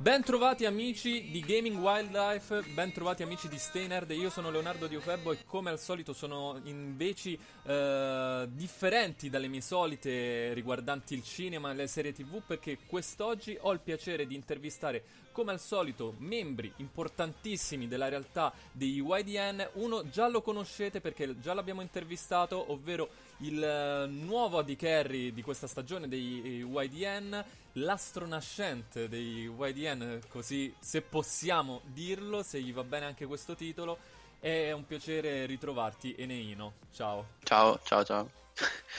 Ben trovati amici di Gaming Wildlife, ben trovati amici di Stay Nerd, io sono Leonardo Diofebbo e come al solito sono in veci eh, differenti dalle mie solite riguardanti il cinema e le serie tv perché quest'oggi ho il piacere di intervistare come al solito membri importantissimi della realtà dei YDN, uno già lo conoscete perché già l'abbiamo intervistato, ovvero il uh, nuovo AD Carry di questa stagione dei YDN, l'astronascente dei YDN, così se possiamo dirlo, se gli va bene anche questo titolo. È un piacere ritrovarti, Eneino. Ciao. Ciao, ciao, ciao.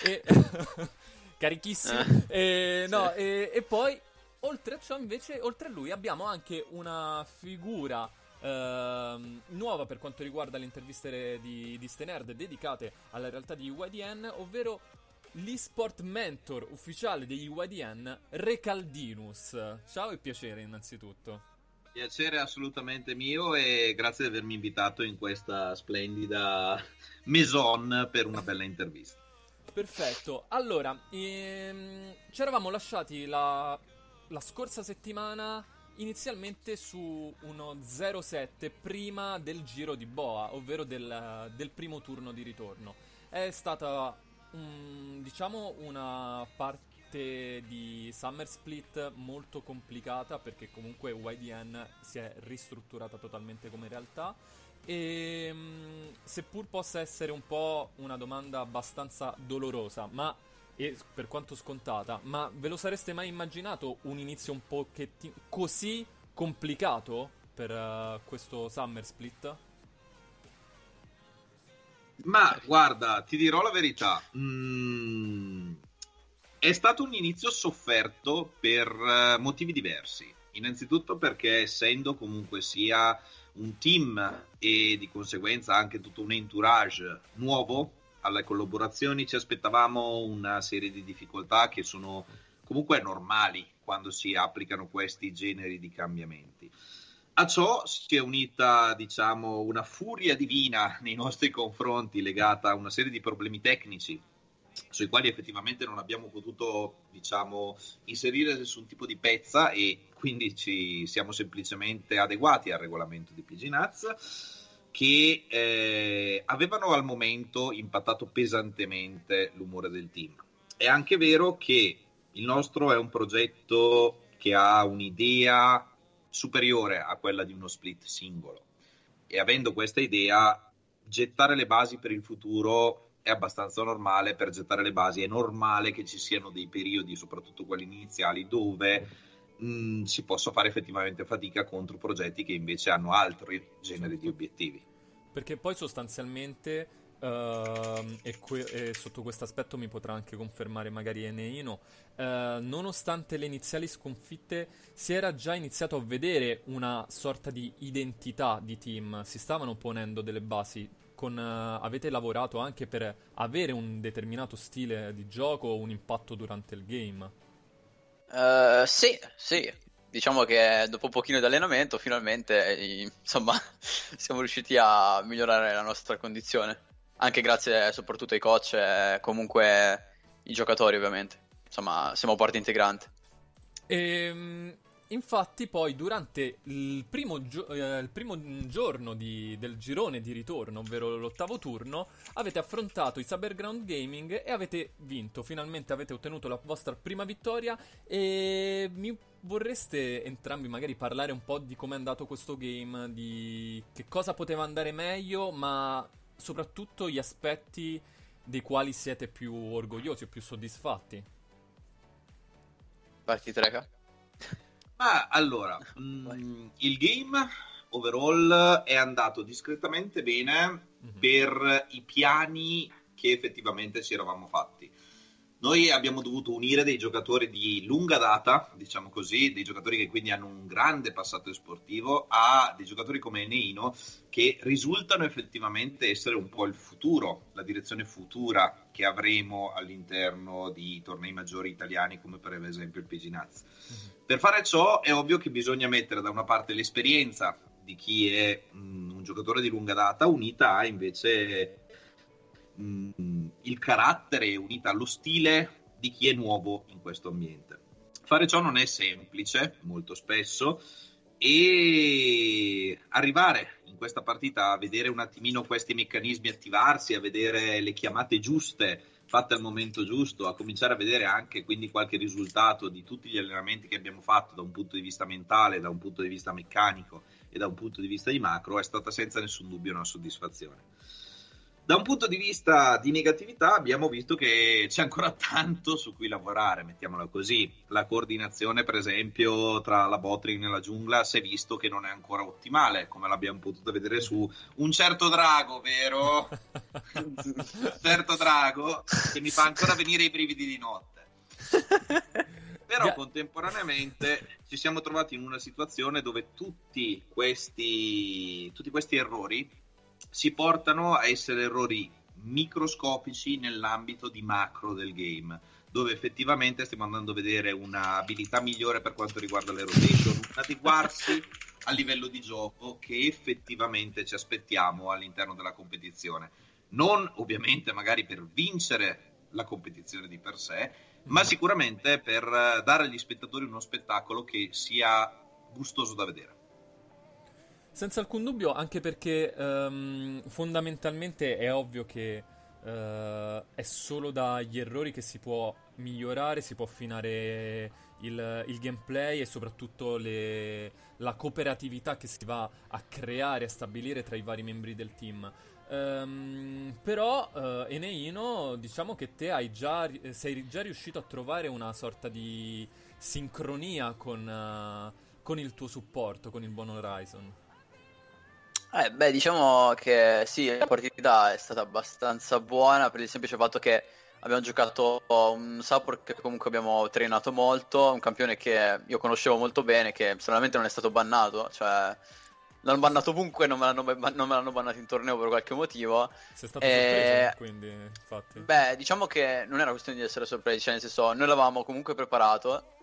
E... carichissimo. Eh, e, no, sì. e, e poi Oltre a ciò, invece, oltre a lui abbiamo anche una figura Uh, nuova per quanto riguarda le interviste di, di Stenerd dedicate alla realtà di UIDN, ovvero l'esport mentor ufficiale degli UIDN, Recaldinus. Ciao e piacere innanzitutto. Piacere assolutamente mio e grazie di avermi invitato in questa splendida maison per una bella intervista. Perfetto, allora, ehm, ci eravamo lasciati la la scorsa settimana inizialmente su uno 0-7 prima del giro di Boa, ovvero del, del primo turno di ritorno. È stata, um, diciamo, una parte di Summer Split molto complicata perché comunque YDN si è ristrutturata totalmente come realtà e um, seppur possa essere un po' una domanda abbastanza dolorosa, ma e per quanto scontata, ma ve lo sareste mai immaginato un inizio un pochettino così complicato per uh, questo Summer Split? Ma guarda, ti dirò la verità. Mm, è stato un inizio sofferto per uh, motivi diversi. Innanzitutto perché essendo comunque sia un team e di conseguenza anche tutto un entourage nuovo, alle collaborazioni ci aspettavamo una serie di difficoltà che sono comunque normali quando si applicano questi generi di cambiamenti. A ciò si è unita, diciamo, una furia divina nei nostri confronti legata a una serie di problemi tecnici sui quali effettivamente non abbiamo potuto, diciamo, inserire nessun tipo di pezza e quindi ci siamo semplicemente adeguati al regolamento di PG Nuts che eh, avevano al momento impattato pesantemente l'umore del team. È anche vero che il nostro è un progetto che ha un'idea superiore a quella di uno split singolo e avendo questa idea gettare le basi per il futuro è abbastanza normale, per gettare le basi è normale che ci siano dei periodi, soprattutto quelli iniziali, dove mh, mm, si possa fare effettivamente fatica contro progetti che invece hanno altri generi di obiettivi. Perché poi sostanzialmente Uh, e, que- e, sotto questo aspetto mi potrà anche confermare magari Eneino, uh, nonostante le iniziali sconfitte si era già iniziato a vedere una sorta di identità di team, si stavano ponendo delle basi, con, uh, avete lavorato anche per avere un determinato stile di gioco o un impatto durante il game? Uh, sì, sì. Diciamo che dopo un pochino di allenamento finalmente insomma, siamo riusciti a migliorare la nostra condizione. Anche grazie soprattutto ai coach e comunque i giocatori ovviamente. Insomma, siamo parte integrante. Ehm, Infatti, poi durante il primo, gio- eh, il primo giorno di, del girone di ritorno, ovvero l'ottavo turno, avete affrontato i Cyberground Gaming e avete vinto. Finalmente avete ottenuto la vostra prima vittoria. E mi vorreste entrambi magari parlare un po' di come è andato questo game, di che cosa poteva andare meglio, ma soprattutto gli aspetti dei quali siete più orgogliosi o più soddisfatti. Parti Treca? Ma allora, mh, mm, il game overall è andato discretamente bene mm-hmm. per i piani che effettivamente ci eravamo fatti. Noi abbiamo dovuto unire dei giocatori di lunga data, diciamo così, dei giocatori che quindi hanno un grande passato sportivo, a dei giocatori come Neino che risultano effettivamente essere un po' il futuro, la direzione futura che avremo all'interno di tornei maggiori italiani come per esempio il. Mm-hmm. Per fare ciò è ovvio che bisogna mettere da una parte l'esperienza di chi è mh, mm, un giocatore di lunga data unita a invece il carattere unita allo stile di chi è nuovo in questo ambiente. Fare ciò non è semplice, molto spesso, e arrivare in questa partita a vedere un attimino questi meccanismi attivarsi, a vedere le chiamate giuste fatte al momento giusto, a cominciare a vedere anche quindi qualche risultato di tutti gli allenamenti che abbiamo fatto da un punto di vista mentale, da un punto di vista meccanico e da un punto di vista di macro, è stata senza nessun dubbio una soddisfazione. Da un punto di vista di negatività abbiamo visto che c'è ancora tanto su cui lavorare, mettiamola così. La coordinazione, per esempio, tra la botring e la giungla si è visto che non è ancora ottimale, come l'abbiamo potuto vedere su un certo drago, vero? un certo drago che mi fa ancora venire i brividi di notte. Però yeah. contemporaneamente ci siamo trovati in una situazione dove tutti questi, tutti questi errori si portano a essere errori microscopici nell'ambito di macro del game, dove effettivamente stiamo andando a vedere un'abilità migliore per quanto riguarda le rotation, adeguarsi a livello di gioco che effettivamente ci aspettiamo all'interno della competizione. Non ovviamente magari per vincere la competizione di per sé, ma sicuramente per dare agli spettatori uno spettacolo che sia gustoso da vedere. Senza alcun dubbio, anche perché um, fondamentalmente è ovvio che uh, è solo dagli errori che si può migliorare, si può affinare il, il gameplay e soprattutto le, la cooperatività che si va a creare, a stabilire tra i vari membri del team. Um, però uh, Eneino, diciamo che te già, sei già riuscito a trovare una sorta di sincronia con, uh, con il tuo supporto, con il buon Horizon. Eh, beh, diciamo che sì, la partita è stata abbastanza buona per il semplice fatto che abbiamo giocato un support che comunque abbiamo trenato molto, un campione che io conoscevo molto bene, che solamente non è stato bannato, cioè l'hanno bannato ovunque, non me l'hanno, non me l'hanno bannato in torneo per qualche motivo. Sei stato e... sorpreso, quindi, infatti. Beh, diciamo che non era questione di essere sorpresi, cioè nel senso, noi l'avevamo comunque preparato,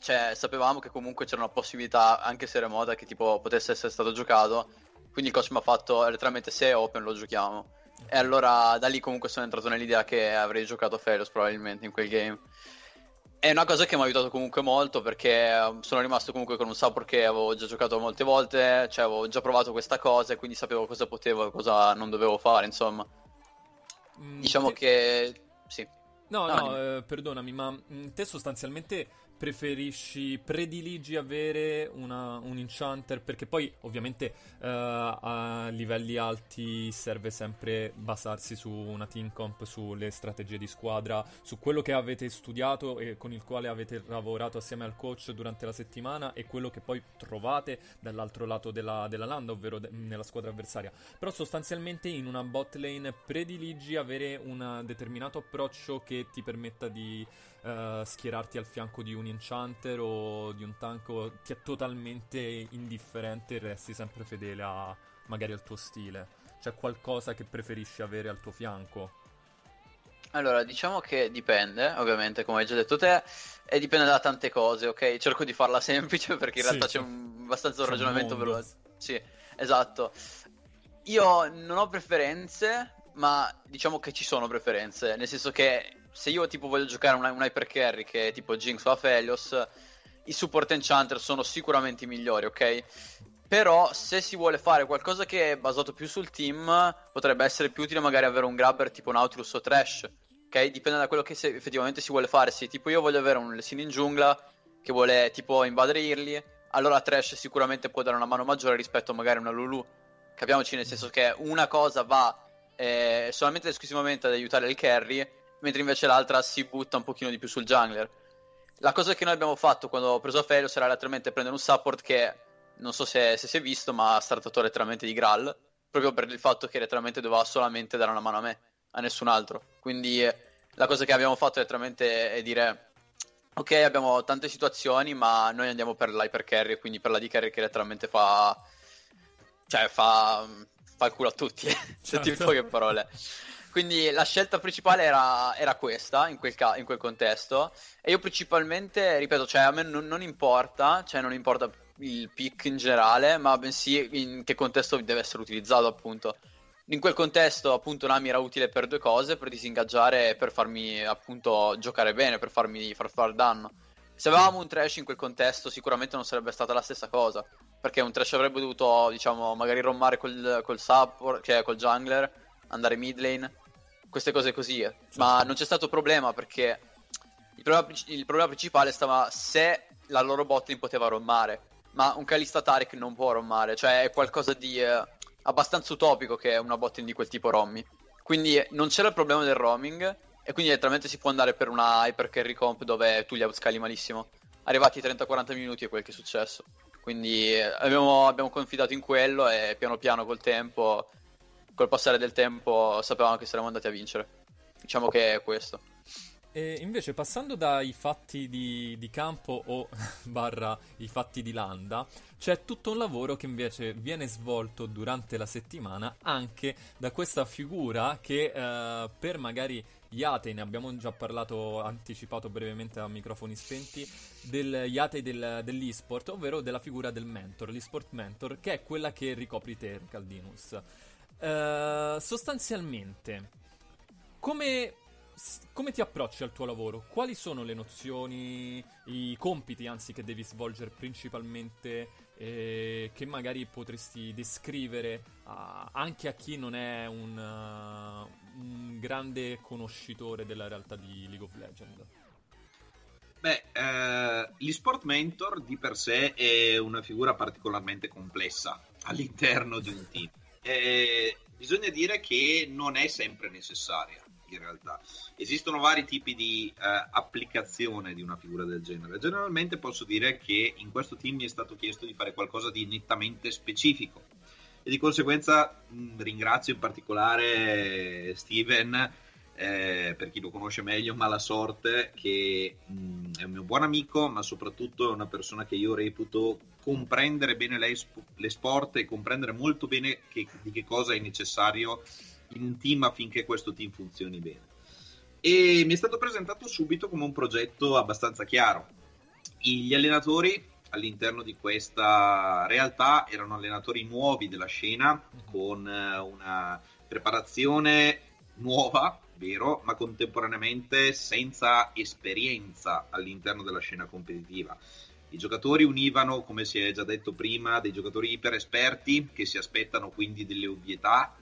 cioè sapevamo che comunque c'era una possibilità, anche se remota, che tipo potesse essere stato giocato quindi il coach mi ha fatto letteralmente se è open lo giochiamo. E allora da lì comunque sono entrato nell'idea che avrei giocato Felios probabilmente in quel game. È una cosa che mi ha aiutato comunque molto perché um, sono rimasto comunque con un support che avevo già giocato molte volte, cioè avevo già provato questa cosa e quindi sapevo cosa potevo e cosa non dovevo fare, insomma. Mm, diciamo te... che... sì. No, no, eh, perdonami, ma mm, te sostanzialmente preferisci, prediligi avere una, un enchanter? Perché poi ovviamente uh, a livelli alti serve sempre basarsi su una team comp, sulle strategie di squadra, su quello che avete studiato e con il quale avete lavorato assieme al coach durante la settimana e quello che poi trovate dall'altro lato della, della landa, ovvero de- nella squadra avversaria. Però sostanzialmente in una bot lane prediligi avere un determinato approccio che ti permetta di uh, schierarti al fianco di un enchanter o di un tank ti è totalmente indifferente e resti sempre fedele a, magari al tuo stile? C'è qualcosa che preferisci avere al tuo fianco? Allora, diciamo che dipende, ovviamente, come hai già detto te, e dipende da tante cose, ok? Cerco di farla semplice perché in sì, realtà c'è un, abbastanza un ragionamento veloce. Sì, esatto. Io non ho preferenze, ma diciamo che ci sono preferenze, nel senso che se io tipo voglio giocare un, un hyper carry che è tipo Jinx o Aphelios, i support enchanter sono sicuramente i migliori, ok? Però se si vuole fare qualcosa che è basato più sul team, potrebbe essere più utile magari avere un grabber tipo Nautilus o Trash, ok? Dipende da quello che se, effettivamente si vuole fare. Se tipo io voglio avere un Lessin in giungla che vuole tipo invadere Early, allora Trash sicuramente può dare una mano maggiore rispetto a magari una Lulu. Capiamoci nel senso che una cosa va eh, solamente ed esclusivamente ad aiutare il carry mentre invece l'altra si butta un pochino di più sul jungler. La cosa che noi abbiamo fatto quando ho preso Felios era letteralmente prendere un support che non so se, se si è visto, ma ha startato letteralmente di Graal, proprio per il fatto che letteralmente doveva solamente dare una mano a me, a nessun altro. Quindi la cosa che abbiamo fatto letteralmente è dire ok, abbiamo tante situazioni, ma noi andiamo per l'hyper carry, quindi per la D carry che letteralmente fa cioè fa fa il culo a tutti, certo. in poche parole. Quindi la scelta principale era, era questa, in quel, ca- in quel, contesto. E io principalmente, ripeto, cioè a me non, non, importa, cioè non importa il pick in generale, ma bensì in che contesto deve essere utilizzato, appunto. In quel contesto, appunto, Nami era utile per due cose, per disingaggiare e per farmi, appunto, giocare bene, per farmi far far danno. se avevamo un trash in quel contesto sicuramente non sarebbe stata la stessa cosa, perché un trash avrebbe dovuto, diciamo, magari rommare col, col support, cioè col jungler, andare mid lane, queste cose così, ma non c'è stato problema perché il problema, il problema principale stava se la loro bot lane poteva rommare, ma un Kalista Tarek non può rommare, cioè è qualcosa di eh, abbastanza utopico che una bot lane di quel tipo rommi. Quindi non c'era il problema del roaming e quindi letteralmente si può andare per una hyper carry comp dove tu li outscali malissimo. Arrivati ai 30-40 minuti è quel che è successo. Quindi abbiamo, abbiamo, confidato in quello e piano piano col tempo, col passare del tempo, sapevamo che saremmo andati a vincere. Diciamo che è questo. E invece passando dai fatti di, di, campo o barra i fatti di Landa, c'è tutto un lavoro che invece viene svolto durante la settimana anche da questa figura che eh, per magari Yatei, ne abbiamo già parlato, anticipato brevemente a microfoni spenti, del Yatei del, dell'esport, ovvero della figura del mentor, l'esport mentor, che è quella che ricopri te, Caldinus. Uh, sostanzialmente, come come ti approcci al tuo lavoro? Quali sono le nozioni, i compiti anzi che devi svolgere principalmente eh, che magari potresti descrivere a, anche a chi non è un, uh, un, grande conoscitore della realtà di League of Legends? Beh, eh, l'esport mentor di per sé è una figura particolarmente complessa all'interno di un team. Eh, bisogna dire che non è sempre necessaria in realtà. Esistono vari tipi di uh, applicazione di una figura del genere. Generalmente posso dire che in questo team mi è stato chiesto di fare qualcosa di nettamente specifico e di conseguenza mh, ringrazio in particolare Steven eh, per chi lo conosce meglio, Malasorte, che mh, è un mio buon amico, ma soprattutto è una persona che io reputo comprendere bene le, le sport e comprendere molto bene che, di che cosa è necessario in un team affinché questo team funzioni bene. E mi è stato presentato subito come un progetto abbastanza chiaro. Gli allenatori all'interno di questa realtà erano allenatori nuovi della scena con eh, una preparazione nuova, vero, ma contemporaneamente senza esperienza all'interno della scena competitiva. I giocatori univano, come si è già detto prima, dei giocatori iper esperti che si aspettano quindi delle ovvietà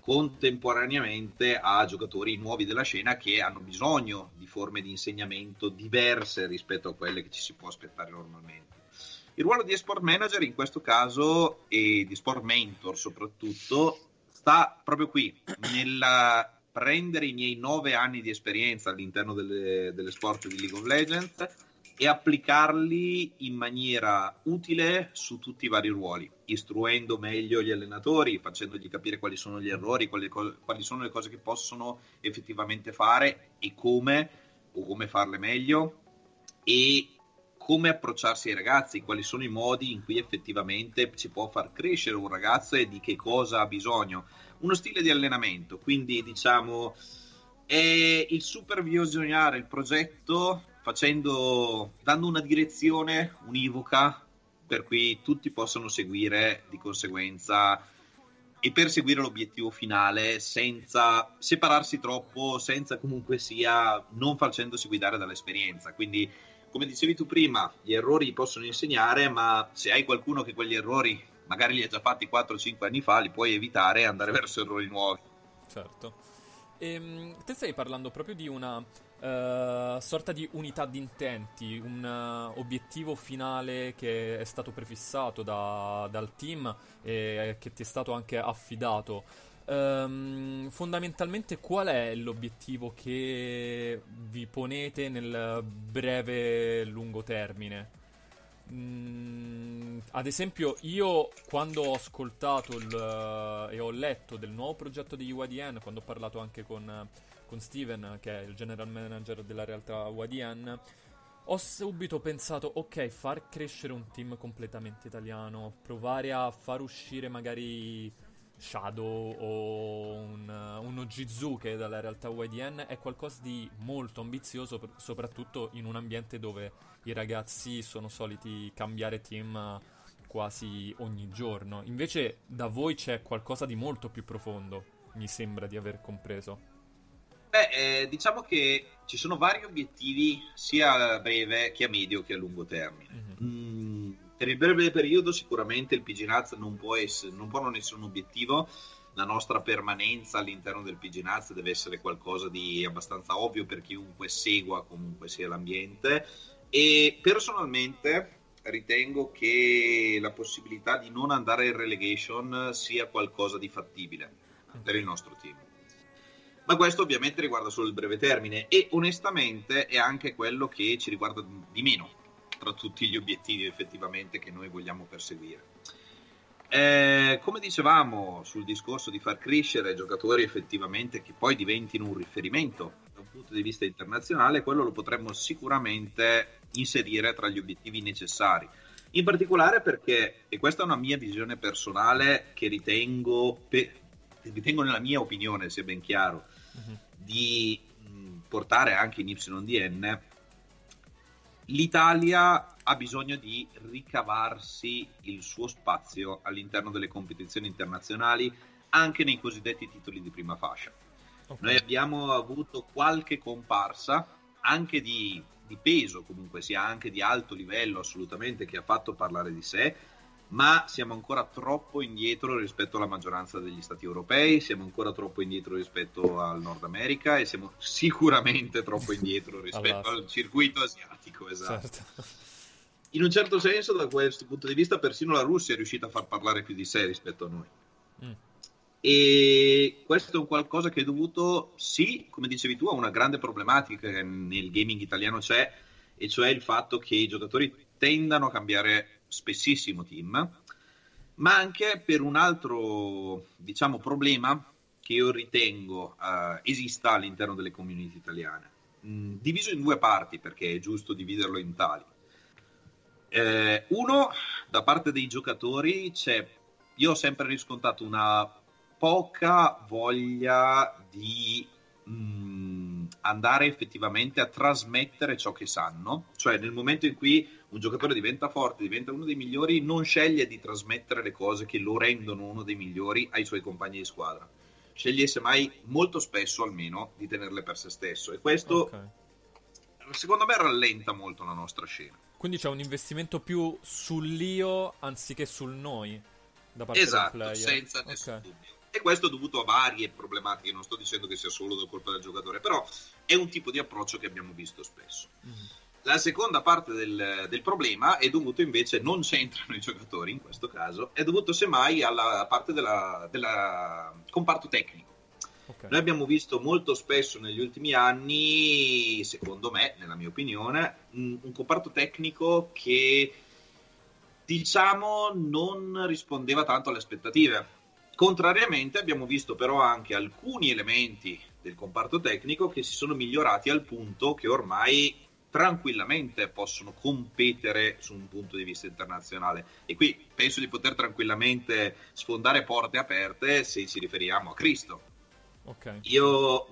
contemporaneamente a giocatori nuovi della scena che hanno bisogno di forme di insegnamento diverse rispetto a quelle che ci si può aspettare normalmente. Il ruolo di esport manager in questo caso e di sport mentor soprattutto sta proprio qui, nel prendere i miei nove anni di esperienza all'interno delle, delle sport di League of Legends e applicarli in maniera utile su tutti i vari ruoli, istruendo meglio gli allenatori, facendogli capire quali sono gli errori, quali, quali sono le cose che possono effettivamente fare e come, o come farle meglio, e come approcciarsi ai ragazzi, quali sono i modi in cui effettivamente si può far crescere un ragazzo e di che cosa ha bisogno. Uno stile di allenamento, quindi diciamo è il supervisionare il progetto facendo, dando una direzione univoca per cui tutti possano seguire di conseguenza e perseguire l'obiettivo finale senza separarsi troppo, senza comunque sia non facendosi guidare dall'esperienza. Quindi, come dicevi tu prima, gli errori possono insegnare, ma se hai qualcuno che quegli errori magari li ha già fatti 4-5 anni fa, li puoi evitare e andare verso errori nuovi. Certo. E, ehm, te stai parlando proprio di una uh, sorta di unità di intenti, un uh, obiettivo finale che è stato prefissato da, dal team e che ti è stato anche affidato. Um, fondamentalmente qual è l'obiettivo che vi ponete nel breve lungo termine? Mm, ad esempio, io quando ho ascoltato il, uh, e ho letto del nuovo progetto di UADN, quando ho parlato anche con con Steven, che è il general manager della realtà YDN, ho subito pensato, ok, far crescere un team completamente italiano, provare a far uscire magari Shadow o un, uno Jizuke dalla realtà YDN è qualcosa di molto ambizioso, soprattutto in un ambiente dove i ragazzi sono soliti cambiare team quasi ogni giorno. Invece da voi c'è qualcosa di molto più profondo, mi sembra di aver compreso. Beh, eh, diciamo che ci sono vari obiettivi sia a breve che a medio che a lungo termine. Mm-hmm. Mm, per il breve periodo sicuramente il PG Nuts non non può non essere un obiettivo, la nostra permanenza all'interno del PG Nuts deve essere qualcosa di abbastanza ovvio per chiunque segua comunque sia l'ambiente. E personalmente ritengo che la possibilità di non andare in relegation sia qualcosa di fattibile per il nostro team. Ma questo ovviamente riguarda solo il breve termine e onestamente è anche quello che ci riguarda di meno tra tutti gli obiettivi effettivamente che noi vogliamo perseguire. Eh, come dicevamo sul discorso di far crescere giocatori effettivamente che poi diventino un riferimento da un punto di vista internazionale, quello lo potremmo sicuramente inserire tra gli obiettivi necessari. In particolare perché, e questa è una mia visione personale che ritengo, pe- ritengo nella mia opinione, sia ben chiaro, uh-huh. di mh, portare anche in YDN, l'Italia ha bisogno di ricavarsi il suo spazio all'interno delle competizioni internazionali anche nei cosiddetti titoli di prima fascia. Okay. Noi abbiamo avuto qualche comparsa anche di, di, peso, comunque sia anche di alto livello assolutamente, che ha fatto parlare di sé, ma siamo ancora troppo indietro rispetto alla maggioranza degli stati europei, siamo ancora troppo indietro rispetto al Nord America e siamo sicuramente troppo indietro rispetto al circuito asiatico. Esatto. Certo. In un certo senso, da questo punto di vista, persino la Russia è riuscita a far parlare più di sé rispetto a noi. Mm. E questo è un qualcosa che è dovuto, sì, come dicevi tu, a una grande problematica che nel gaming italiano c'è, e cioè il fatto che i giocatori tendano a cambiare spessissimo team, ma anche per un altro, diciamo, problema che io ritengo uh, esista all'interno delle community italiane. Mm, diviso in due parti, perché è giusto dividerlo in tali. Eh, uno, da parte dei giocatori, c'è, io ho sempre riscontrato una poca voglia di mh, mm, andare effettivamente a trasmettere ciò che sanno, cioè nel momento in cui un giocatore diventa forte, diventa uno dei migliori, non sceglie di trasmettere le cose che lo rendono uno dei migliori ai suoi compagni di squadra. Sceglie semmai molto spesso almeno di tenerle per se stesso e questo okay. secondo me rallenta molto la nostra scena. Quindi c'è un investimento più sull'io anziché sul noi da parte esatto, del player. senza okay. nessun dubbio. E questo è dovuto a varie problematiche, non sto dicendo che sia solo da colpa del giocatore, però è un tipo di approccio che abbiamo visto spesso. Mm-hmm. La seconda parte del, del, problema è dovuto invece, non c'entrano i giocatori in questo caso, è dovuto semmai alla parte del comparto tecnico. Okay. Noi abbiamo visto molto spesso negli ultimi anni, secondo me, nella mia opinione, un, un comparto tecnico che diciamo non rispondeva tanto alle aspettative Contrariamente abbiamo visto però anche alcuni elementi del comparto tecnico che si sono migliorati al punto che ormai tranquillamente possono competere su un punto di vista internazionale e qui penso di poter tranquillamente sfondare porte aperte se ci riferiamo a Cristo. Okay. Io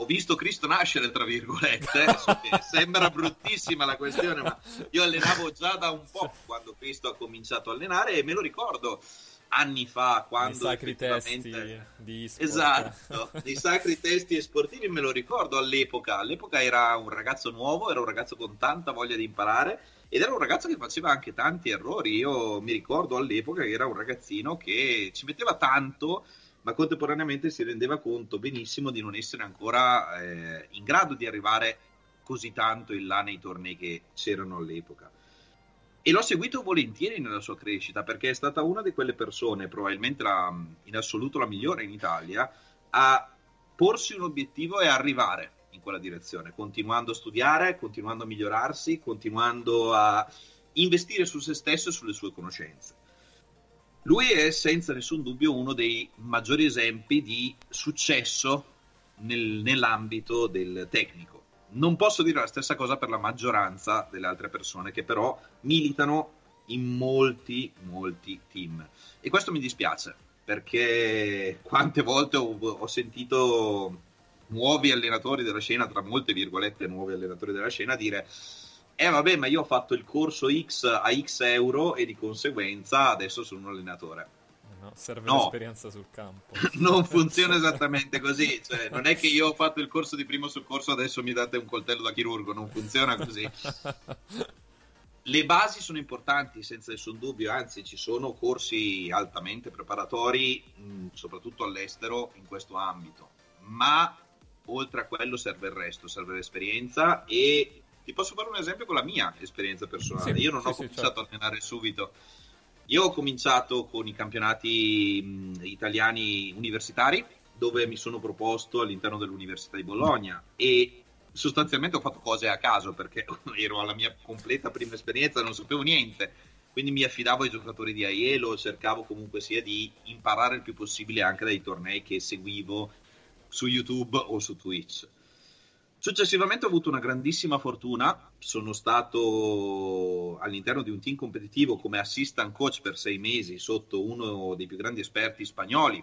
ho visto Cristo nascere, tra virgolette, so sembra bruttissima la questione, ma io allenavo già da un po' quando Cristo ha cominciato a allenare e me lo ricordo anni fa quando I sacri testi di sport. esatto i sacri testi sportivi me lo ricordo all'epoca. All'epoca era un ragazzo nuovo era un ragazzo con tanta voglia di imparare ed era un ragazzo che faceva anche tanti errori. Io mi ricordo all'epoca che era un ragazzino che ci metteva tanto ma contemporaneamente si rendeva conto benissimo di non essere ancora eh, in grado di arrivare così tanto in là nei tornei che c'erano all'epoca e l'ho seguito volentieri nella sua crescita perché è stata una di quelle persone, probabilmente la, in assoluto la migliore in Italia, a porsi un obiettivo e arrivare in quella direzione, continuando a studiare, continuando a migliorarsi, continuando a investire su se stesso e sulle sue conoscenze. Lui è senza nessun dubbio uno dei maggiori esempi di successo nel, nell'ambito del tecnico non posso dire la stessa cosa per la maggioranza delle altre persone che però militano in molti, molti team. E questo mi dispiace perché quante volte ho, ho sentito nuovi allenatori della scena, tra molte virgolette nuovi allenatori della scena, dire eh vabbè ma io ho fatto il corso X a X euro e di conseguenza adesso sono un allenatore. No, serve no. l'esperienza sul campo. non funziona esattamente così. Cioè, non è che io ho fatto il corso di primo soccorso, adesso mi date un coltello da chirurgo. Non funziona così. Le basi sono importanti, senza nessun dubbio, anzi ci sono corsi altamente preparatori, mh, soprattutto all'estero, in questo ambito. Ma oltre a quello serve il resto, serve l'esperienza e ti posso fare un esempio con la mia esperienza personale. Sì, Io non sì, ho sì, cominciato certo. a allenare subito. Io ho cominciato con i campionati mh, italiani universitari, dove mi sono proposto all'interno dell'Università di Bologna e sostanzialmente ho fatto cose a caso perché ero alla mia completa prima esperienza, non sapevo niente. Quindi mi affidavo ai giocatori di Aielo, cercavo comunque sia di imparare il più possibile anche dai tornei che seguivo su YouTube o su Twitch. Successivamente ho avuto una grandissima fortuna, sono stato all'interno di un team competitivo come assistant coach per sei mesi sotto uno dei più grandi esperti spagnoli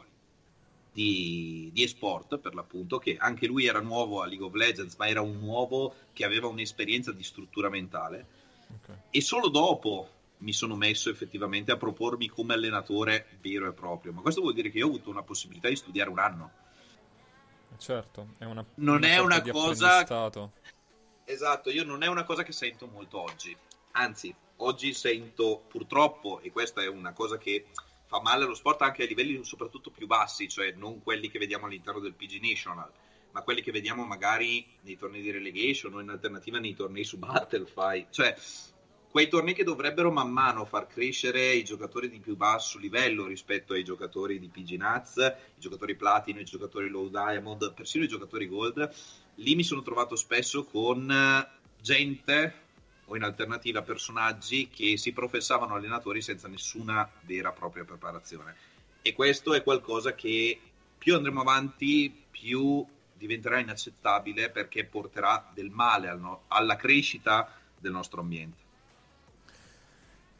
di, di esport, per l'appunto, che anche lui era nuovo a League of Legends, ma era un nuovo che aveva un'esperienza di struttura mentale. Okay. E solo dopo mi sono messo effettivamente a propormi come allenatore vero e proprio. Ma questo vuol dire che io ho avuto una possibilità di studiare un anno Certo, è una, non una è una cosa... Esatto, io non è una cosa che sento molto oggi. Anzi, oggi sento purtroppo, e questa è una cosa che fa male allo sport anche a livelli soprattutto più bassi, cioè non quelli che vediamo all'interno del PG National, ma quelli che vediamo magari nei tornei di relegation o in alternativa nei tornei su Battlefy. Cioè, quei tornei che dovrebbero man mano far crescere i giocatori di più basso livello rispetto ai giocatori di PG Nuts, i giocatori platino, i giocatori low diamond, persino i giocatori gold. Lì mi sono trovato spesso con gente o in alternativa personaggi che si professavano allenatori senza nessuna vera propria preparazione. E questo è qualcosa che più andremo avanti, più diventerà inaccettabile perché porterà del male alla crescita del nostro ambiente.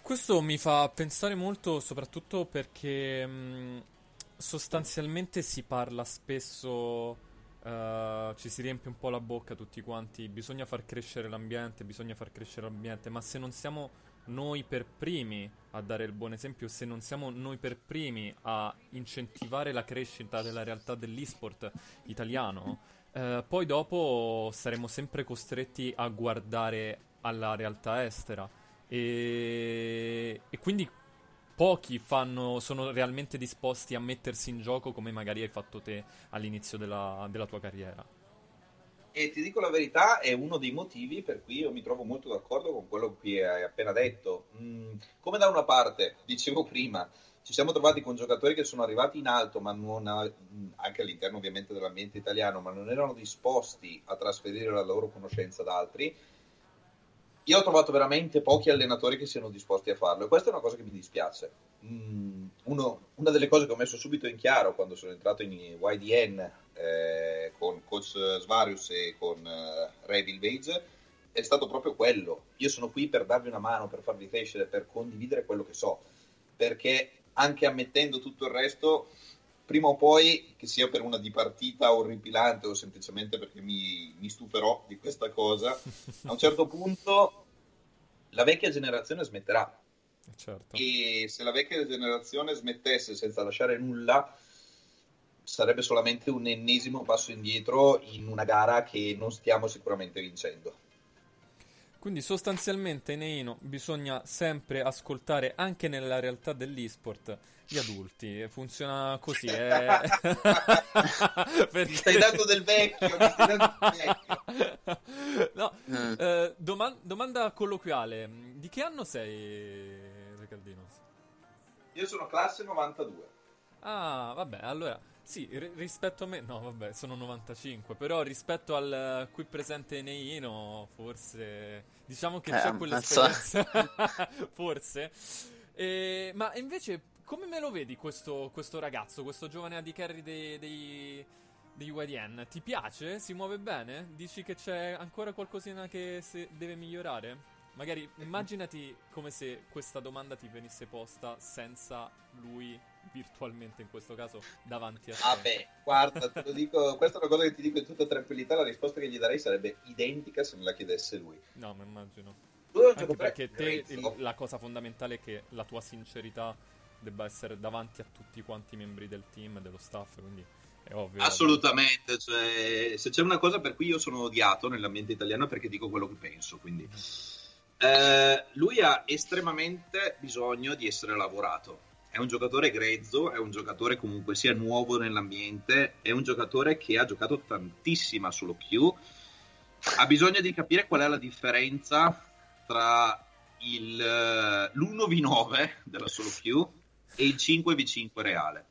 Questo mi fa pensare molto, soprattutto perché mh, sostanzialmente si parla spesso, uh, ci si riempie un po' la bocca tutti quanti, bisogna far crescere l'ambiente, bisogna far crescere l'ambiente, ma se non siamo noi per primi a dare il buon esempio, se non siamo noi per primi a incentivare la crescita della realtà dell'esport italiano, uh, poi dopo saremo sempre costretti a guardare alla realtà estera e, e quindi pochi fanno, sono realmente disposti a mettersi in gioco come magari hai fatto te all'inizio della, della tua carriera. E ti dico la verità, è uno dei motivi per cui io mi trovo molto d'accordo con quello che hai appena detto. Mm, come da una parte, dicevo prima, ci siamo trovati con giocatori che sono arrivati in alto, ma non ha, mm, anche all'interno ovviamente dell'ambiente italiano, ma non erano disposti a trasferire la loro conoscenza ad altri io ho trovato veramente pochi allenatori che siano disposti a farlo e questa è una cosa che mi dispiace. Mm, uno, una delle cose che ho messo subito in chiaro quando sono entrato in YDN eh, con coach Svarius e con eh, Ray Vilvage è stato proprio quello. Io sono qui per darvi una mano, per farvi crescere, per condividere quello che so, perché anche ammettendo tutto il resto prima o poi, che sia per una dipartita orripilante o semplicemente perché mi, mi stuferò di questa cosa, a un certo punto la vecchia generazione smetterà. Certo. E se la vecchia generazione smettesse senza lasciare nulla, sarebbe solamente un ennesimo passo indietro in una gara che non stiamo sicuramente vincendo. Quindi sostanzialmente Neino bisogna sempre ascoltare anche nella realtà dell'esport gli adulti, funziona così. Eh. Perché... Mi stai dando del vecchio, dando del vecchio. No, mm. eh, doman- domanda colloquiale, di che anno sei Riccardino? Io sono classe 92. Ah, vabbè, allora sì, r- rispetto a me, no, vabbè, sono 95, però rispetto al qui presente Neino, forse diciamo che eh, c'è quell'esperienza. forse. E, ma invece, come me lo vedi questo, questo ragazzo, questo giovane AD carry dei, dei, dei YDN? Ti piace? Si muove bene? Dici che c'è ancora qualcosina che deve migliorare? Magari immaginati come se questa domanda ti venisse posta senza lui virtualmente in questo caso davanti a te. Vabbè, guarda, te lo dico, questa è una cosa che ti dico in tutta tranquillità, la risposta che gli darei sarebbe identica se me la chiedesse lui. No, mi immagino. Anche perché te il, la cosa fondamentale è che la tua sincerità debba essere davanti a tutti quanti i membri del team e dello staff, quindi è ovvio. Assolutamente, cioè, se c'è una cosa per cui io sono odiato nell'ambiente italiano è perché dico quello che penso, quindi... Eh, lui ha estremamente bisogno di essere lavorato. È un giocatore grezzo, è un giocatore comunque sia nuovo nell'ambiente, è un giocatore che ha giocato tantissima solo Q. Ha bisogno di capire qual è la differenza tra il, eh, l'1v9 della solo Q e il 5v5 reale.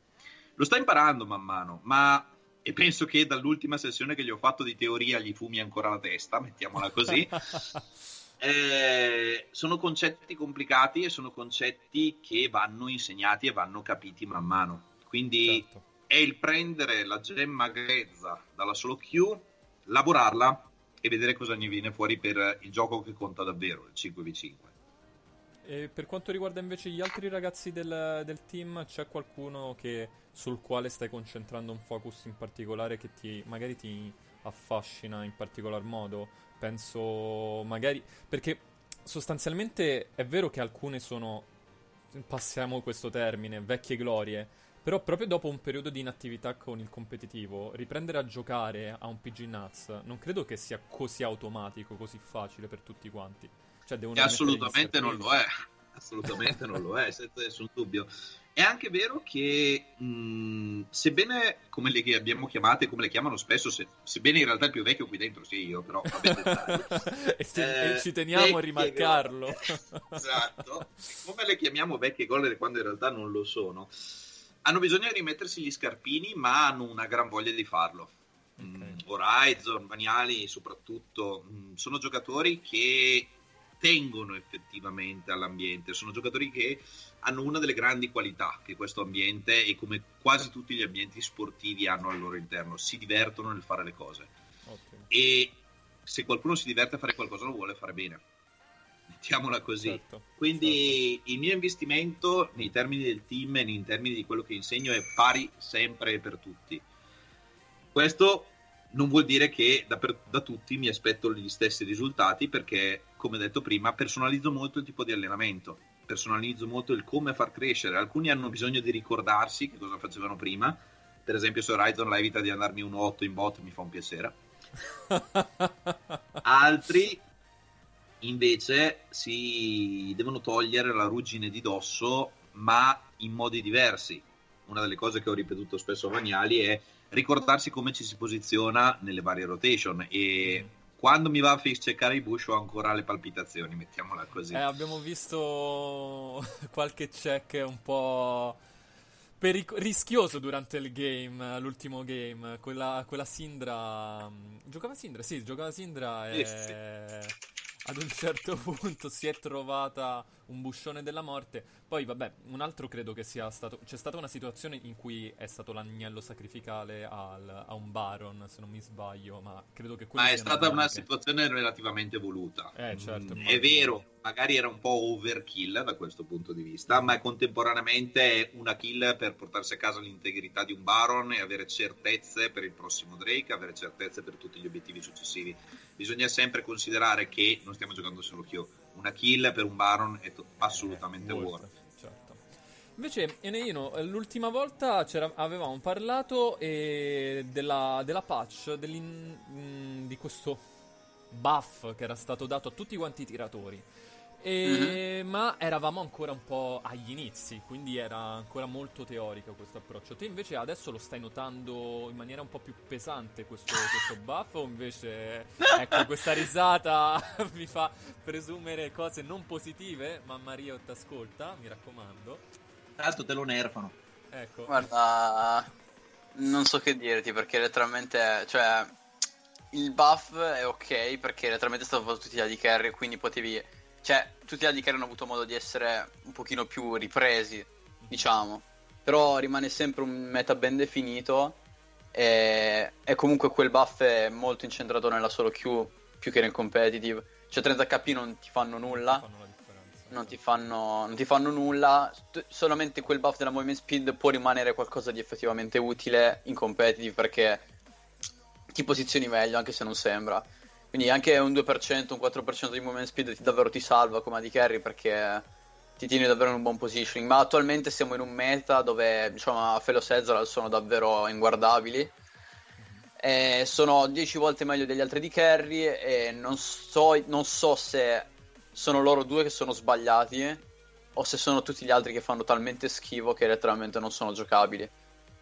Lo sta imparando man mano, ma e penso che dall'ultima sessione che gli ho fatto di teoria gli fumi ancora la testa, mettiamola così. eh, sono concetti complicati e sono concetti che vanno insegnati e vanno capiti man mano. Quindi certo. è il prendere la gemma grezza dalla solo Q, lavorarla e vedere cosa ne viene fuori per il gioco che conta davvero, il 5v5. E per quanto riguarda invece gli altri ragazzi del, del, team, c'è qualcuno che, sul quale stai concentrando un focus in particolare che ti, magari ti affascina in particolar modo? Penso magari... perché sostanzialmente è vero che alcune sono, passiamo questo termine, vecchie glorie, però proprio dopo un periodo di inattività con il competitivo, riprendere a giocare a un PG Nuts non credo che sia così automatico, così facile per tutti quanti. Cioè, e assolutamente non lo è, assolutamente non lo è, senza nessun dubbio. È anche vero che, mh, sebbene come le abbiamo chiamate, come le chiamano spesso, se, sebbene in realtà il più vecchio qui dentro sia io, però vabbè, e, eh, ci teniamo a rimarcarlo. esatto, come le chiamiamo vecchie gol quando in realtà non lo sono, hanno bisogno di rimettersi gli scarpini, ma hanno una gran voglia di farlo. Okay. Mm, Horizon, Vaniali soprattutto, mh, sono giocatori che tengono effettivamente all'ambiente. Sono giocatori che hanno una delle grandi qualità che questo ambiente e come quasi tutti gli ambienti sportivi hanno al loro interno, si divertono nel fare le cose. Okay. E se qualcuno si diverte a fare qualcosa lo vuole fare bene. Mettiamola così. Certo, Quindi certo. il mio investimento nei termini del team e nei termini di quello che insegno è pari sempre e per tutti. Questo non vuol dire che da, per, da, tutti mi aspetto gli stessi risultati perché, come detto prima, personalizzo molto il tipo di allenamento, personalizzo molto il come far crescere. Alcuni hanno bisogno di ricordarsi che cosa facevano prima. Per esempio, se Horizon la evita di andarmi 1-8 in bot mi fa un piacere. Altri invece si devono togliere la ruggine di dosso, ma in modi diversi. Una delle cose che ho ripetuto spesso a Vagnali è ricordarsi come ci si posiziona nelle varie rotation e quando mi va a face checkare i bush ho ancora le palpitazioni, mettiamola così. Eh, abbiamo visto qualche check un po' peric- rischioso durante il game, l'ultimo game. Quella, quella Sindra... Mm, giocava Sindra? Sì, giocava Sindra e... Sì ad un certo punto si è trovata un buscione della morte. Poi, vabbè, un altro credo che sia stato. C'è stata una situazione in cui è stato l'agnello sacrificale al, a un Baron, se non mi sbaglio, ma credo che quello. Ma è stata una situazione relativamente voluta. Eh, certo. Mm, è vero, magari era un po' overkill da questo punto di vista, ma contemporaneamente è una kill per portarsi a casa l'integrità di un Baron e avere certezze per il prossimo Drake, avere certezze per tutti gli obiettivi successivi. Bisogna sempre considerare che non stiamo giocando solo Kyo, una kill per un Baron è to- assolutamente eh, worth. Certo. Invece, Eneino, l'ultima volta avevamo parlato eh, della, della, patch mh, mm, di questo buff che era stato dato a tutti quanti i tiratori. E, mm-hmm. Ma eravamo ancora un po' agli inizi, quindi era ancora molto teorico questo approccio. Te invece adesso lo stai notando in maniera un po' più pesante questo, questo buff o invece ecco, questa risata mi fa presumere cose non positive? Mamma Rio ti ascolta, mi raccomando. Tra l'altro te lo nerfano. Ecco. Guarda, non so che dirti perché letteralmente, cioè, il buff è ok perché letteralmente è stato fatto tutti di carry, quindi potevi cioè, tutti gli altri hanno avuto modo di essere un pochino più ripresi, diciamo. Però rimane sempre un meta ben definito e, e comunque quel buff è molto incentrato nella solo Q più che nel competitive. Cioè 30 HP non ti fanno nulla. Non ti fanno, non ti fanno nulla, solamente quel buff della movement speed può rimanere qualcosa di effettivamente utile in competitive perché ti posizioni meglio anche se non sembra. Quindi anche un 2%, un 4% di movement speed davvero ti salva come AD carry perché ti tieni davvero in un buon positioning. Ma attualmente siamo in un meta dove diciamo Felos Ezreal sono davvero inguardabili. Eh, sono 10 volte meglio degli altri di carry e non so, non so se sono loro due che sono sbagliati o se sono tutti gli altri che fanno talmente schifo che letteralmente non sono giocabili.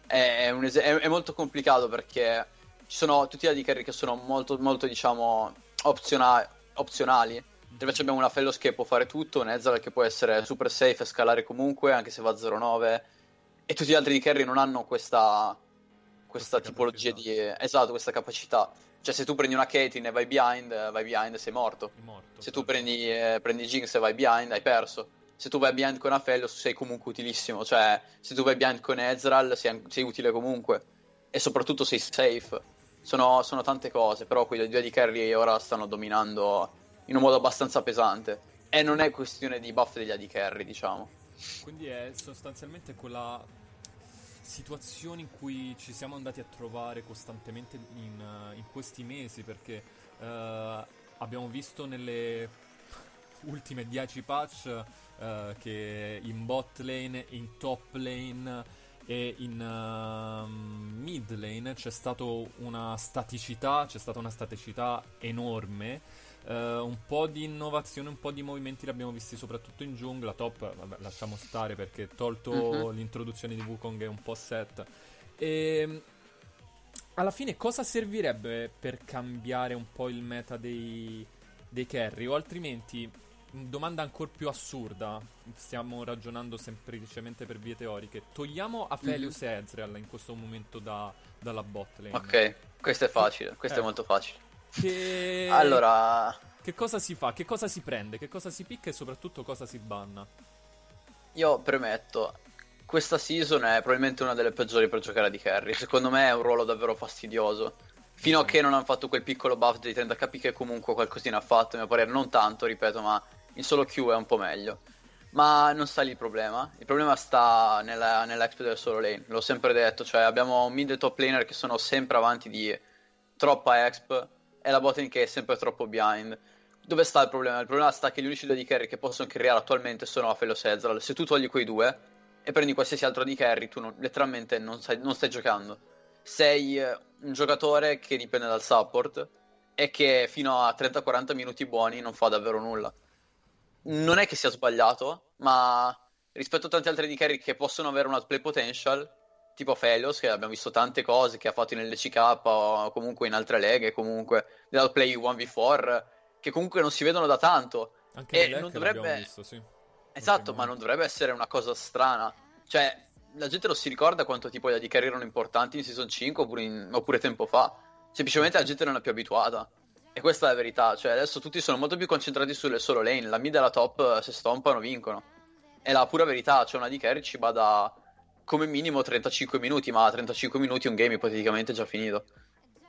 È, es- è, è molto complicato perché ci sono tutti gli AD carry che sono molto, molto diciamo, opziona- opzionali. Invece abbiamo una Fellows che può fare tutto, un Ezreal che può essere super safe e scalare comunque, anche se va a 0-9. E tutti gli altri di carry non hanno questa, questa, questa tipologia capacità. di... Esatto, questa capacità. Cioè se tu prendi una Caitlyn e vai behind, vai behind e sei morto. morto se tu prendi, eh, prendi Jinx e vai behind, hai perso. Se tu vai behind con Aphelios sei comunque utilissimo. Cioè, se tu vai behind con Ezreal sei, sei utile comunque. E soprattutto sei safe. Sono, sono tante cose, però quei due di carry ora stanno dominando in un modo abbastanza pesante. E non è questione di buff degli AD carry, diciamo. Quindi è sostanzialmente quella situazione in cui ci siamo andati a trovare costantemente in, in questi mesi, perché uh, abbiamo visto nelle ultime 10 patch uh, che in bot lane, in top lane e in uh, mid lane c'è stata una staticità, c'è stata una staticità enorme. Uh, un po' di innovazione, un po' di movimenti li abbiamo visti soprattutto in giungla. Top, vabbè, lasciamo stare perché tolto uh-huh. l'introduzione di Wukong è un po' set. E ehm, alla fine cosa servirebbe per cambiare un po' il meta dei, dei carry? O altrimenti domanda ancora più assurda, stiamo ragionando semplicemente per vie teoriche. Togliamo Aphelios mm-hmm. e Ezreal in questo momento da, dalla bot lane. Ok, questo è facile, questo eh. è molto facile. Che... Allora... Che cosa si fa? Che cosa si prende? Che cosa si picca e soprattutto cosa si banna? Io premetto, questa season è probabilmente una delle peggiori per giocare di carry. Secondo me è un ruolo davvero fastidioso. Fino a che non hanno fatto quel piccolo buff dei 30 kp che comunque qualcosina ha fatto, a mio parere, non tanto, ripeto, ma in solo Q è un po' meglio. Ma non sta lì il problema. Il problema sta nella, nell'exp del solo lane. L'ho sempre detto, cioè abbiamo mid e top laner che sono sempre avanti di troppa exp e la bot che è sempre troppo behind. Dove sta il problema? Il problema sta che gli unici due di carry che possono creare attualmente sono Aphelios e Ezreal. Se tu togli quei due e prendi qualsiasi altro di carry, tu non, letteralmente non, sai, non stai giocando. Sei eh, un giocatore che dipende dal support e che fino a 30-40 minuti buoni non fa davvero nulla non è che sia sbagliato, ma rispetto a tanti altri di carry che possono avere un outplay potential, tipo Felios, che abbiamo visto tante cose che ha fatto nell'CK o comunque in altre leghe, comunque nell'outplay 1v4, che comunque non si vedono da tanto. Anche e non dovrebbe... Visto, sì. Esatto, ma non dovrebbe essere una cosa strana. Cioè, la gente non si ricorda quanto tipo di carry erano importanti in Season 5 oppure, in... oppure tempo fa. Semplicemente la gente non è più abituata. E questa è la verità, cioè adesso tutti sono molto più concentrati sulle solo lane, la mid e la top se stompano vincono. È la pura verità, cioè una di carry ci va da come minimo 35 minuti, ma a 35 minuti un game ipoteticamente è già finito.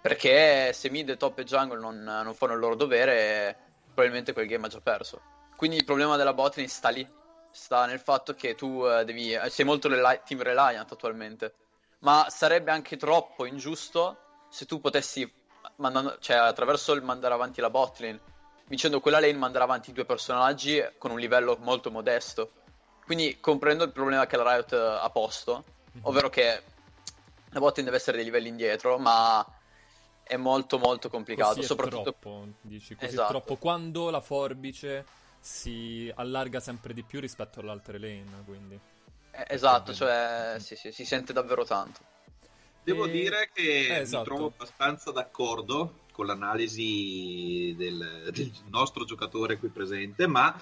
Perché se mid, top e jungle non, non fanno il loro dovere, probabilmente quel game ha già perso. Quindi il problema della botlane sta lì, sta nel fatto che tu uh, devi, eh, sei molto reli- team reliant attualmente. Ma sarebbe anche troppo ingiusto se tu potessi mandando, cioè, attraverso il mandare avanti la botlane, vincendo quella lane mandare avanti due personaggi con un livello molto modesto. Quindi comprendo il problema che la Riot ha posto, mm-hmm. ovvero che la botlane deve essere dei livelli indietro, ma è molto molto complicato. Così soprattutto... troppo, dici, così esatto. troppo quando la forbice si allarga sempre di più rispetto alle altre lane, quindi... Eh, esatto, cioè sì, sì, si sente davvero tanto. Devo e... dire che eh, esatto. mi trovo abbastanza d'accordo con l'analisi del, del, nostro giocatore qui presente, ma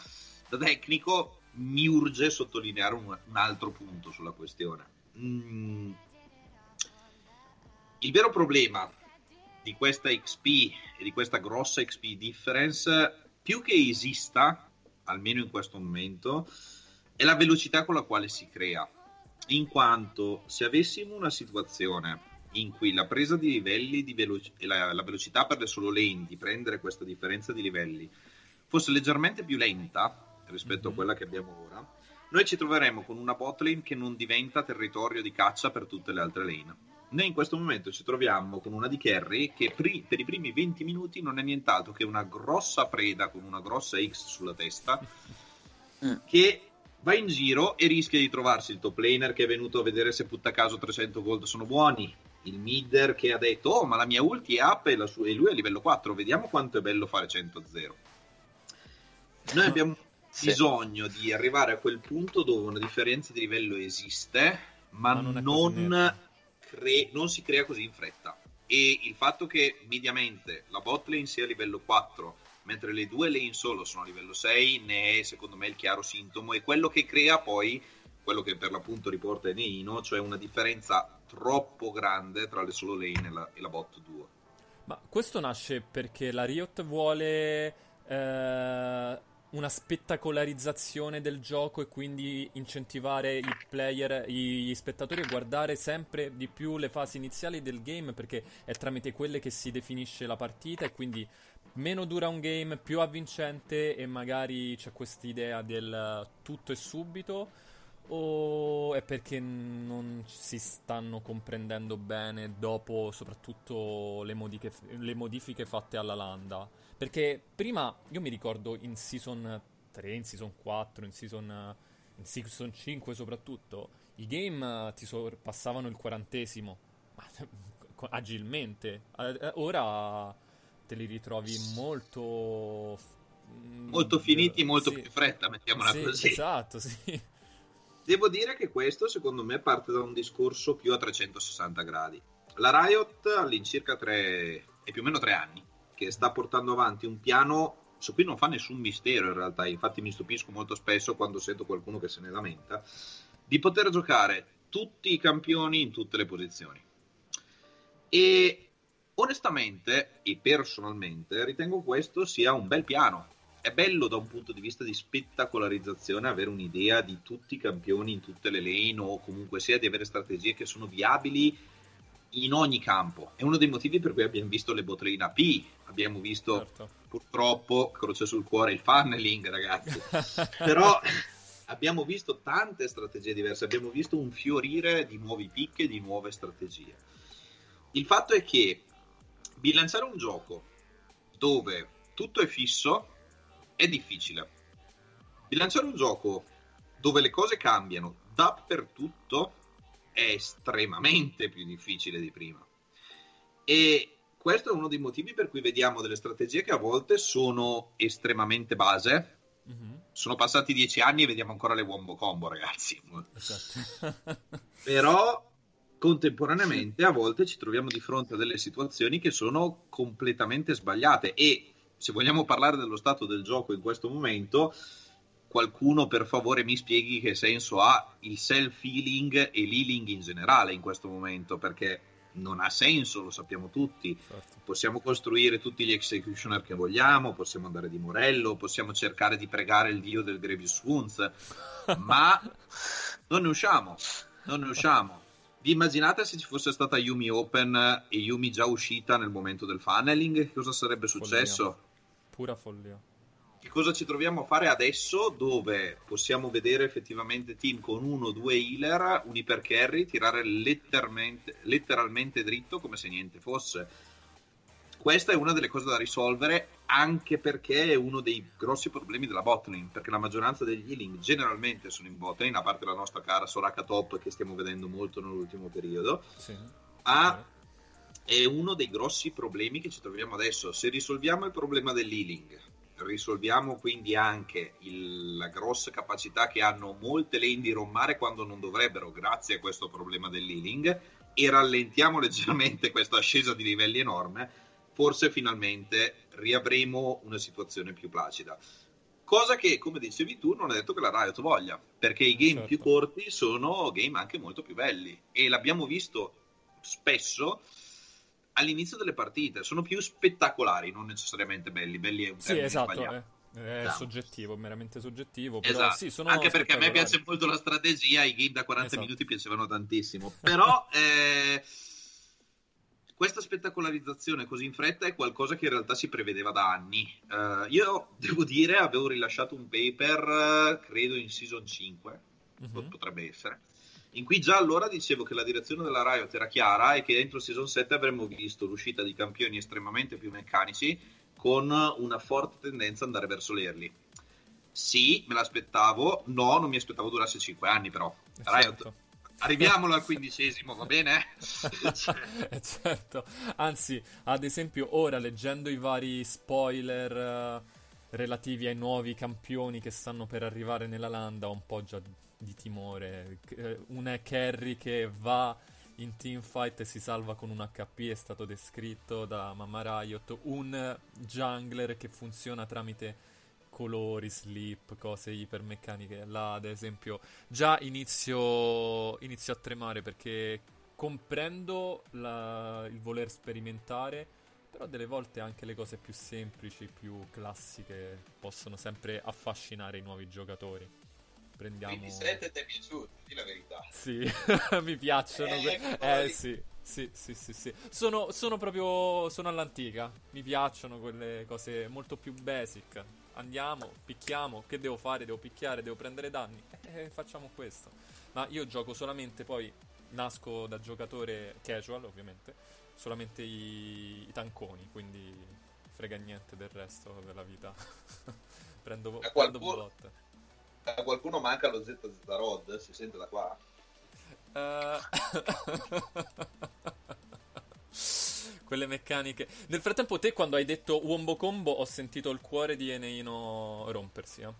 da tecnico mi urge sottolineare un, un altro punto sulla questione. Mm. Il vero problema di questa XP e di questa grossa XP difference, più che esista, almeno in questo momento, è la velocità con la quale si crea in quanto se avessimo una situazione in cui la presa di livelli di veloc- e la, la, velocità per le solo lane di prendere questa differenza di livelli fosse leggermente più lenta rispetto mm-hmm. a quella che abbiamo ora, noi ci troveremmo con una botlane che non diventa territorio di caccia per tutte le altre lane. Noi in questo momento ci troviamo con una di carry che pri- per i primi 20 minuti non è nient'altro che una grossa preda con una grossa X sulla testa mm. che va in giro e rischia di trovarsi il top laner che è venuto a vedere se putta caso 300 gold sono buoni, il midder che ha detto oh ma la mia ulti è up e, su- e lui è a livello 4, vediamo quanto è bello fare 100-0. Noi abbiamo sì. bisogno di arrivare a quel punto dove una differenza di livello esiste, ma, ma non, non, cre- non si crea così in fretta. E il fatto che mediamente la bot lane sia a livello 4 mentre le due lane solo sono a livello 6 ne è secondo me il chiaro sintomo e quello che crea poi quello che per l'appunto riporta Eneino, cioè una differenza troppo grande tra le solo lane e la, e la bot 2. Ma questo nasce perché la Riot vuole eh, una spettacolarizzazione del gioco e quindi incentivare i player, gli spettatori a guardare sempre di più le fasi iniziali del game perché è tramite quelle che si definisce la partita e quindi meno dura un game, più avvincente e magari c'è quest'idea del tutto e subito o è perché non si stanno comprendendo bene dopo soprattutto le modifiche, le modifiche fatte alla landa? Perché prima io mi ricordo in season 3, in season 4, in season, in season 5 soprattutto, i game ti sorpassavano il quarantesimo agilmente. Ora te li ritrovi molto molto finiti, molto sì. più fretta, mettiamola sì, così. Esatto, sì. Devo dire che questo secondo me parte da un discorso più a 360 gradi. La Riot all'incirca tre, è più o meno tre anni che sta portando avanti un piano su cui non fa nessun mistero in realtà, infatti mi stupisco molto spesso quando sento qualcuno che se ne lamenta, di poter giocare tutti i campioni in tutte le posizioni. E onestamente e personalmente ritengo questo sia un bel piano è bello da un punto di vista di spettacolarizzazione avere un'idea di tutti i campioni in tutte le lane o comunque sia di avere strategie che sono viabili in ogni campo. È uno dei motivi per cui abbiamo visto le bot lane AP, abbiamo visto certo. purtroppo, croce sul cuore, il funneling ragazzi, però abbiamo visto tante strategie diverse, abbiamo visto un fiorire di nuovi pick e di nuove strategie. Il fatto è che bilanciare un gioco dove tutto è fisso è difficile. Bilanciare un gioco dove le cose cambiano dappertutto è estremamente più difficile di prima. E questo è uno dei motivi per cui vediamo delle strategie che a volte sono estremamente base. Mm-hmm. Sono passati dieci anni e vediamo ancora le wombo combo, ragazzi. Esatto. Però contemporaneamente a volte ci troviamo di fronte a delle situazioni che sono completamente sbagliate e se vogliamo parlare dello stato del gioco in questo momento, qualcuno per favore mi spieghi che senso ha il self-healing e l'healing in generale in questo momento, perché non ha senso, lo sappiamo tutti. Certo. Possiamo costruire tutti gli executioner che vogliamo, possiamo andare di Morello, possiamo cercare di pregare il dio del Grievous Wounds, ma non ne usciamo, non ne usciamo. Vi immaginate se ci fosse stata Yumi Open e Yumi già uscita nel momento del funneling? Cosa sarebbe successo? Follia. Pura follia. Che cosa ci troviamo a fare adesso dove possiamo vedere effettivamente team con uno o due healer, un iper carry, tirare letteralmente, letteralmente dritto come se niente fosse? Questa è una delle cose da risolvere anche perché è uno dei grossi problemi della botlane perché la maggioranza degli healing generalmente sono in botlane a parte la nostra cara Soraka Top che stiamo vedendo molto nell'ultimo periodo sì. ma è uno dei grossi problemi che ci troviamo adesso. Se risolviamo il problema dell'healing, risolviamo quindi anche il, la grossa capacità che hanno molte lane di rommare quando non dovrebbero, grazie a questo problema dell'healing, e rallentiamo leggermente questa ascesa di livelli enorme, forse finalmente riavremo una situazione più placida. Cosa che, come dicevi tu, non è detto che la Riot voglia, perché i game certo. più corti sono game anche molto più belli e l'abbiamo visto spesso all'inizio delle partite sono più spettacolari, non necessariamente belli. Belli è un sì, esatto, è, è no. soggettivo, meramente soggettivo. Però esatto. sì, Anche perché a me piace molto la strategia, i game da 40 esatto. minuti piacevano tantissimo. Però eh, questa spettacolarizzazione così in fretta è qualcosa che in realtà si prevedeva da anni. Uh, io devo dire, avevo rilasciato un paper, credo in season 5, mm-hmm. potrebbe essere in cui già allora dicevo che la direzione della Riot era chiara e che dentro Season 7 avremmo visto l'uscita di campioni estremamente più meccanici con una forte tendenza ad andare verso l'early. Sì, me l'aspettavo. No, non mi aspettavo durasse 5 anni, però. Certo. Riot, arriviamolo al quindicesimo, va bene? Eh, certo. Anzi, ad esempio, ora leggendo i vari spoiler eh, relativi ai nuovi campioni che stanno per arrivare nella landa, ho un po' già di timore. Eh, Un è Kerry che va in teamfight e si salva con un HP, è stato descritto da Mamma Riot. Un jungler che funziona tramite colori, sleep, cose ipermeccaniche. Là, ad esempio, già inizio, inizio a tremare perché comprendo la- il voler sperimentare, però delle volte anche le cose più semplici, più classiche, possono sempre affascinare i nuovi giocatori. Prendiamo... Quindi 7 ti è piaciuto, di la verità. Sì, mi piacciono. Eh, que- Eh, sì, sì, sì, sì, sì. Sono, sono proprio, sono all'antica. Mi piacciono quelle cose molto più basic. Andiamo, picchiamo. Che devo fare? Devo picchiare, devo prendere danni. Eh, facciamo questo. Ma io gioco solamente, poi nasco da giocatore casual, ovviamente. Solamente i, i tanconi, quindi frega niente del resto della vita. prendo, A prendo qualcuno- bot. A qualcuno manca lo ZZ Rod? Si sente da qua? Eh, Quelle meccaniche. Nel frattempo, te quando hai detto Wombo Combo, ho sentito il cuore di Eneino rompersi. eh.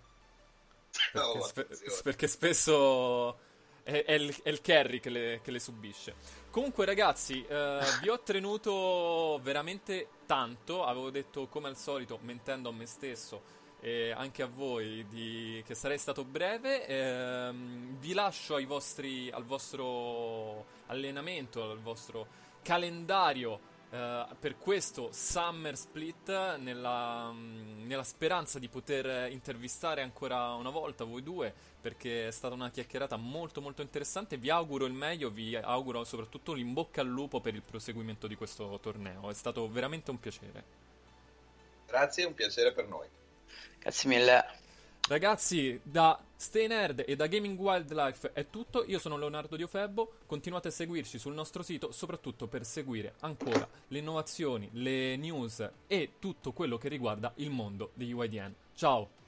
Perché, Oh, spe- perché spesso è, è il, è il carry che le, che le subisce. Comunque, ragazzi, eh, vi ho tenuto veramente tanto. Avevo detto, come al solito, mentendo a me stesso e anche a voi, di- che sarei stato breve. Ehm, vi lascio ai vostri, al vostro allenamento, al vostro calendario eh, per questo Summer Split nella, mm, nella speranza di poter intervistare ancora una volta voi due perché è stata una chiacchierata molto molto interessante vi auguro il meglio vi auguro soprattutto l'in bocca al lupo per il proseguimento di questo torneo è stato veramente un piacere Grazie, è un piacere per noi. Grazie mille. Ragazzi da Stay Nerd e da Gaming Wildlife è tutto. Io sono Leonardo Diofebbo continuate a seguirci sul nostro sito soprattutto per seguire ancora le innovazioni le news e tutto quello che riguarda il mondo degli UIDN ciao